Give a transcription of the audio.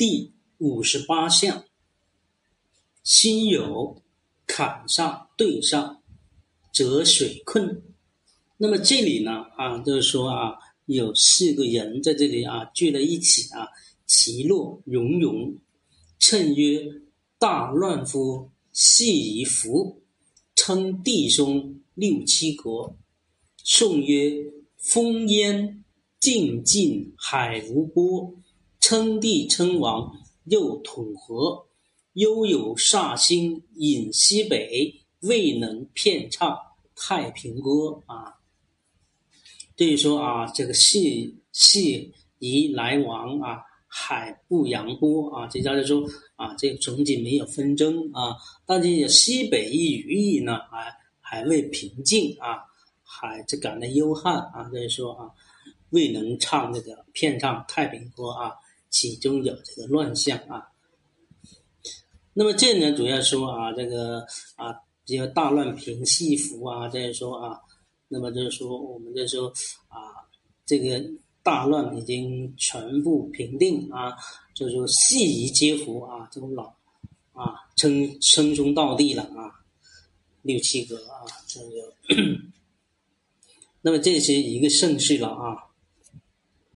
第五十八项，心有坎上对上，则水困。那么这里呢啊，就是说啊，有四个人在这里啊聚在一起啊，其乐融融，称曰大乱夫，系以服，称弟兄六七国。颂曰风烟静静海无波，称帝称王又统合，悠有煞星引西北，未能遍唱太平歌啊。所以说啊，这个系系宜来往啊，海不扬波啊，这叫就说啊，这个总体没有纷争啊。但是西北一隅意呢，还还未平静啊，还这感到忧患啊，所以说啊，未能唱这个片唱太平歌啊，其中有这个乱象啊。那么这呢，主要说啊，这个啊，比较大乱平西服啊，就是说啊。那么就是说，我们就说啊，这个大乱已经全部平定啊，就是说细夷皆服啊，这种老啊称称兄道弟了啊，六七个啊，这就，那么这是一个盛世了啊。